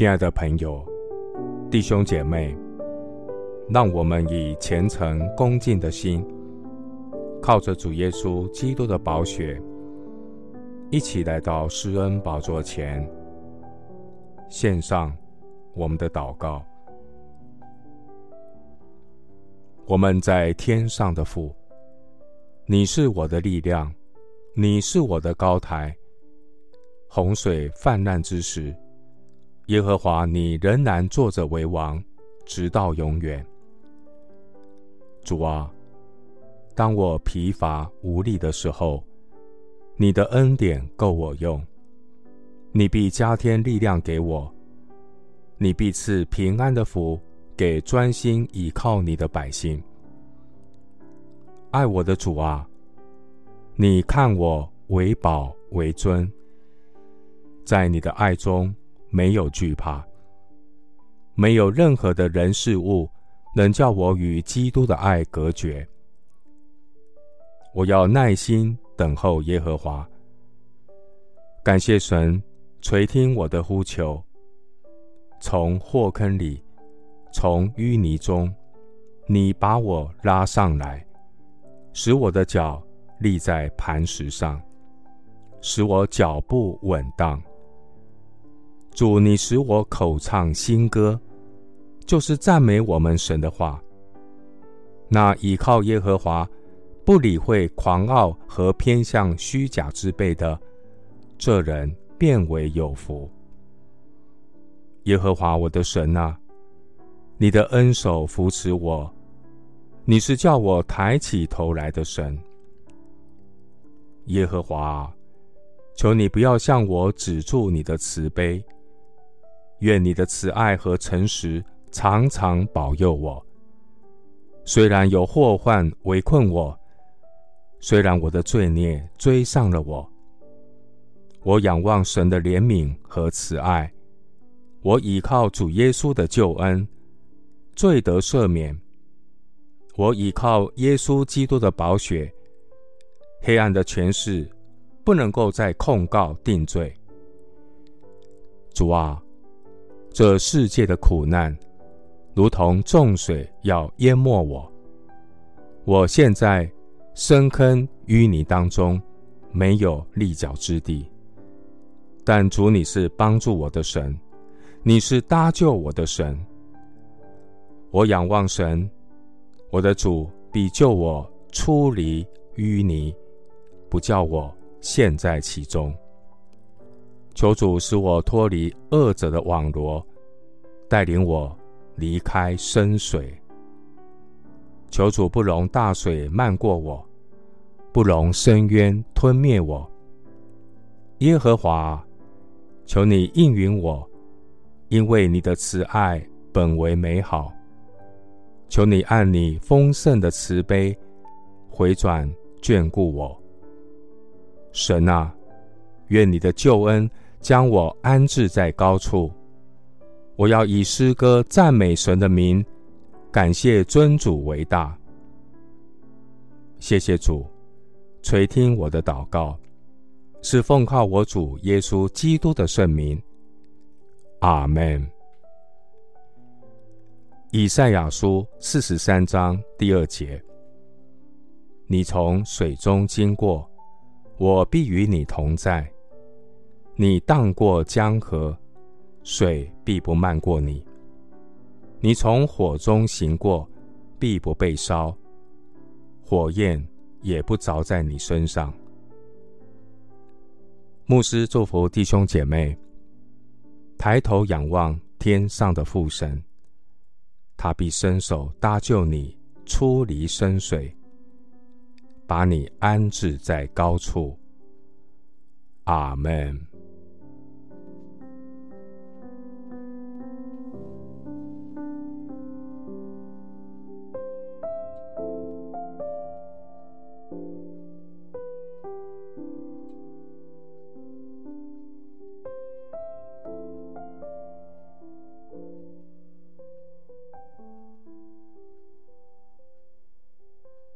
亲爱的朋友、弟兄姐妹，让我们以虔诚恭敬的心，靠着主耶稣基督的宝血，一起来到施恩宝座前，献上我们的祷告。我们在天上的父，你是我的力量，你是我的高台。洪水泛滥之时，耶和华，你仍然坐着为王，直到永远。主啊，当我疲乏无力的时候，你的恩典够我用，你必加添力量给我，你必赐平安的福给专心倚靠你的百姓。爱我的主啊，你看我为宝为尊。在你的爱中没有惧怕，没有任何的人事物能叫我与基督的爱隔绝。我要耐心等候耶和华，感谢神垂听我的呼求。从祸坑里，从淤泥中，你把我拉上来，使我的脚立在磐石上，使我脚步稳当。主，你使我口唱新歌，就是赞美我们神的话。那倚靠耶和华、不理会狂傲和偏向虚假之辈的，这人便为有福。耶和华我的神啊，你的恩手扶持我，你是叫我抬起头来的神。耶和华，求你不要向我止住你的慈悲。愿你的慈爱和诚实常常保佑我。虽然有祸患围困我，虽然我的罪孽追上了我，我仰望神的怜悯和慈爱，我倚靠主耶稣的救恩，罪得赦免。我倚靠耶稣基督的宝血，黑暗的权势不能够再控告定罪。主啊。这世界的苦难，如同众水要淹没我。我现在深坑淤泥当中，没有立脚之地。但主，你是帮助我的神，你是搭救我的神。我仰望神，我的主必救我出离淤泥，不叫我陷在其中。求主使我脱离恶者的网罗，带领我离开深水。求主不容大水漫过我，不容深渊吞灭我。耶和华，求你应允我，因为你的慈爱本为美好。求你按你丰盛的慈悲回转眷顾我。神啊，愿你的救恩。将我安置在高处，我要以诗歌赞美神的名，感谢尊主为大。谢谢主垂听我的祷告，是奉靠我主耶稣基督的圣名。阿门。以赛亚书四十三章第二节：你从水中经过，我必与你同在。你荡过江河，水必不漫过你；你从火中行过，必不被烧，火焰也不着在你身上。牧师祝福弟兄姐妹，抬头仰望天上的父神，他必伸手搭救你，出离深水，把你安置在高处。阿门。